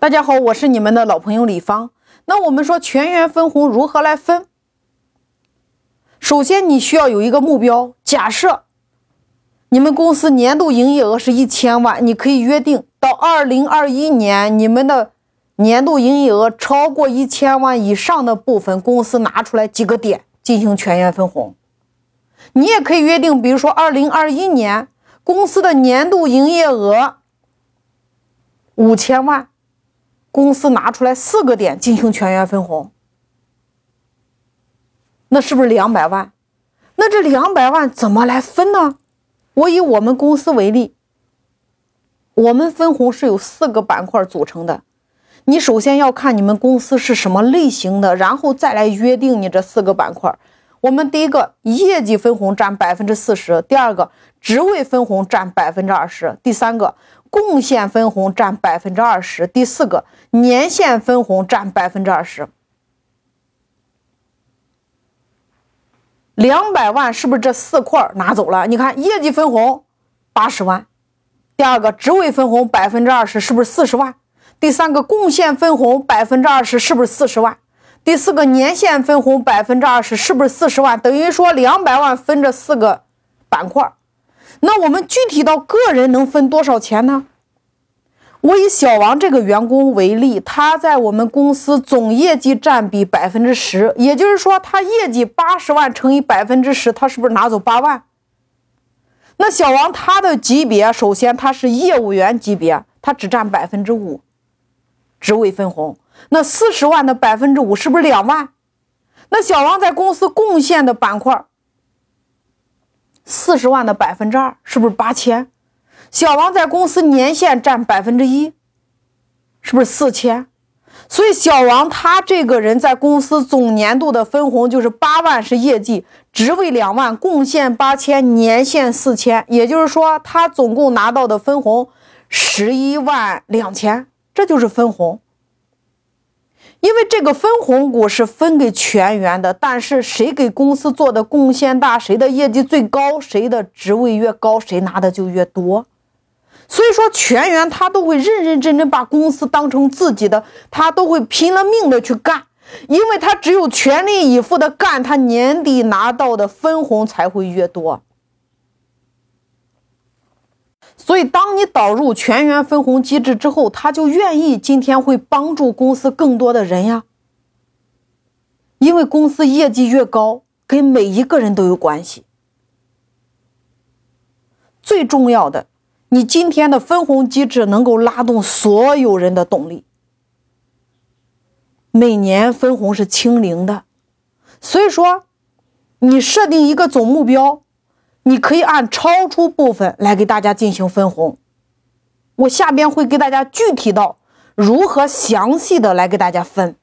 大家好，我是你们的老朋友李芳。那我们说全员分红如何来分？首先，你需要有一个目标。假设你们公司年度营业额是一千万，你可以约定到二零二一年，你们的年度营业额超过一千万以上的部分，公司拿出来几个点进行全员分红。你也可以约定，比如说二零二一年公司的年度营业额五千万。公司拿出来四个点进行全员分红，那是不是两百万？那这两百万怎么来分呢？我以我们公司为例，我们分红是由四个板块组成的。你首先要看你们公司是什么类型的，然后再来约定你这四个板块。我们第一个业绩分红占百分之四十，第二个职位分红占百分之二十，第三个。贡献分红占百分之二十，第四个年限分红占百分之二十，两百万是不是这四块拿走了？你看业绩分红八十万，第二个职位分红百分之二十是不是四十万？第三个贡献分红百分之二十是不是四十万？第四个年限分红百分之二十是不是四十万？等于说两百万分这四个板块。那我们具体到个人能分多少钱呢？我以小王这个员工为例，他在我们公司总业绩占比百分之十，也就是说，他业绩八十万乘以百分之十，他是不是拿走八万？那小王他的级别，首先他是业务员级别，他只占百分之五，职位分红。那四十万的百分之五是不是两万？那小王在公司贡献的板块。四十万的百分之二是不是八千？小王在公司年限占百分之一，是不是四千？所以小王他这个人在公司总年度的分红就是八万是业绩，职位两万，贡献八千，年限四千，也就是说他总共拿到的分红十一万两千，这就是分红。因为这个分红股是分给全员的，但是谁给公司做的贡献大，谁的业绩最高，谁的职位越高，谁拿的就越多。所以说，全员他都会认认真真把公司当成自己的，他都会拼了命的去干，因为他只有全力以赴的干，他年底拿到的分红才会越多。所以，当你导入全员分红机制之后，他就愿意今天会帮助公司更多的人呀。因为公司业绩越高，跟每一个人都有关系。最重要的，你今天的分红机制能够拉动所有人的动力。每年分红是清零的，所以说，你设定一个总目标。你可以按超出部分来给大家进行分红，我下边会给大家具体到如何详细的来给大家分。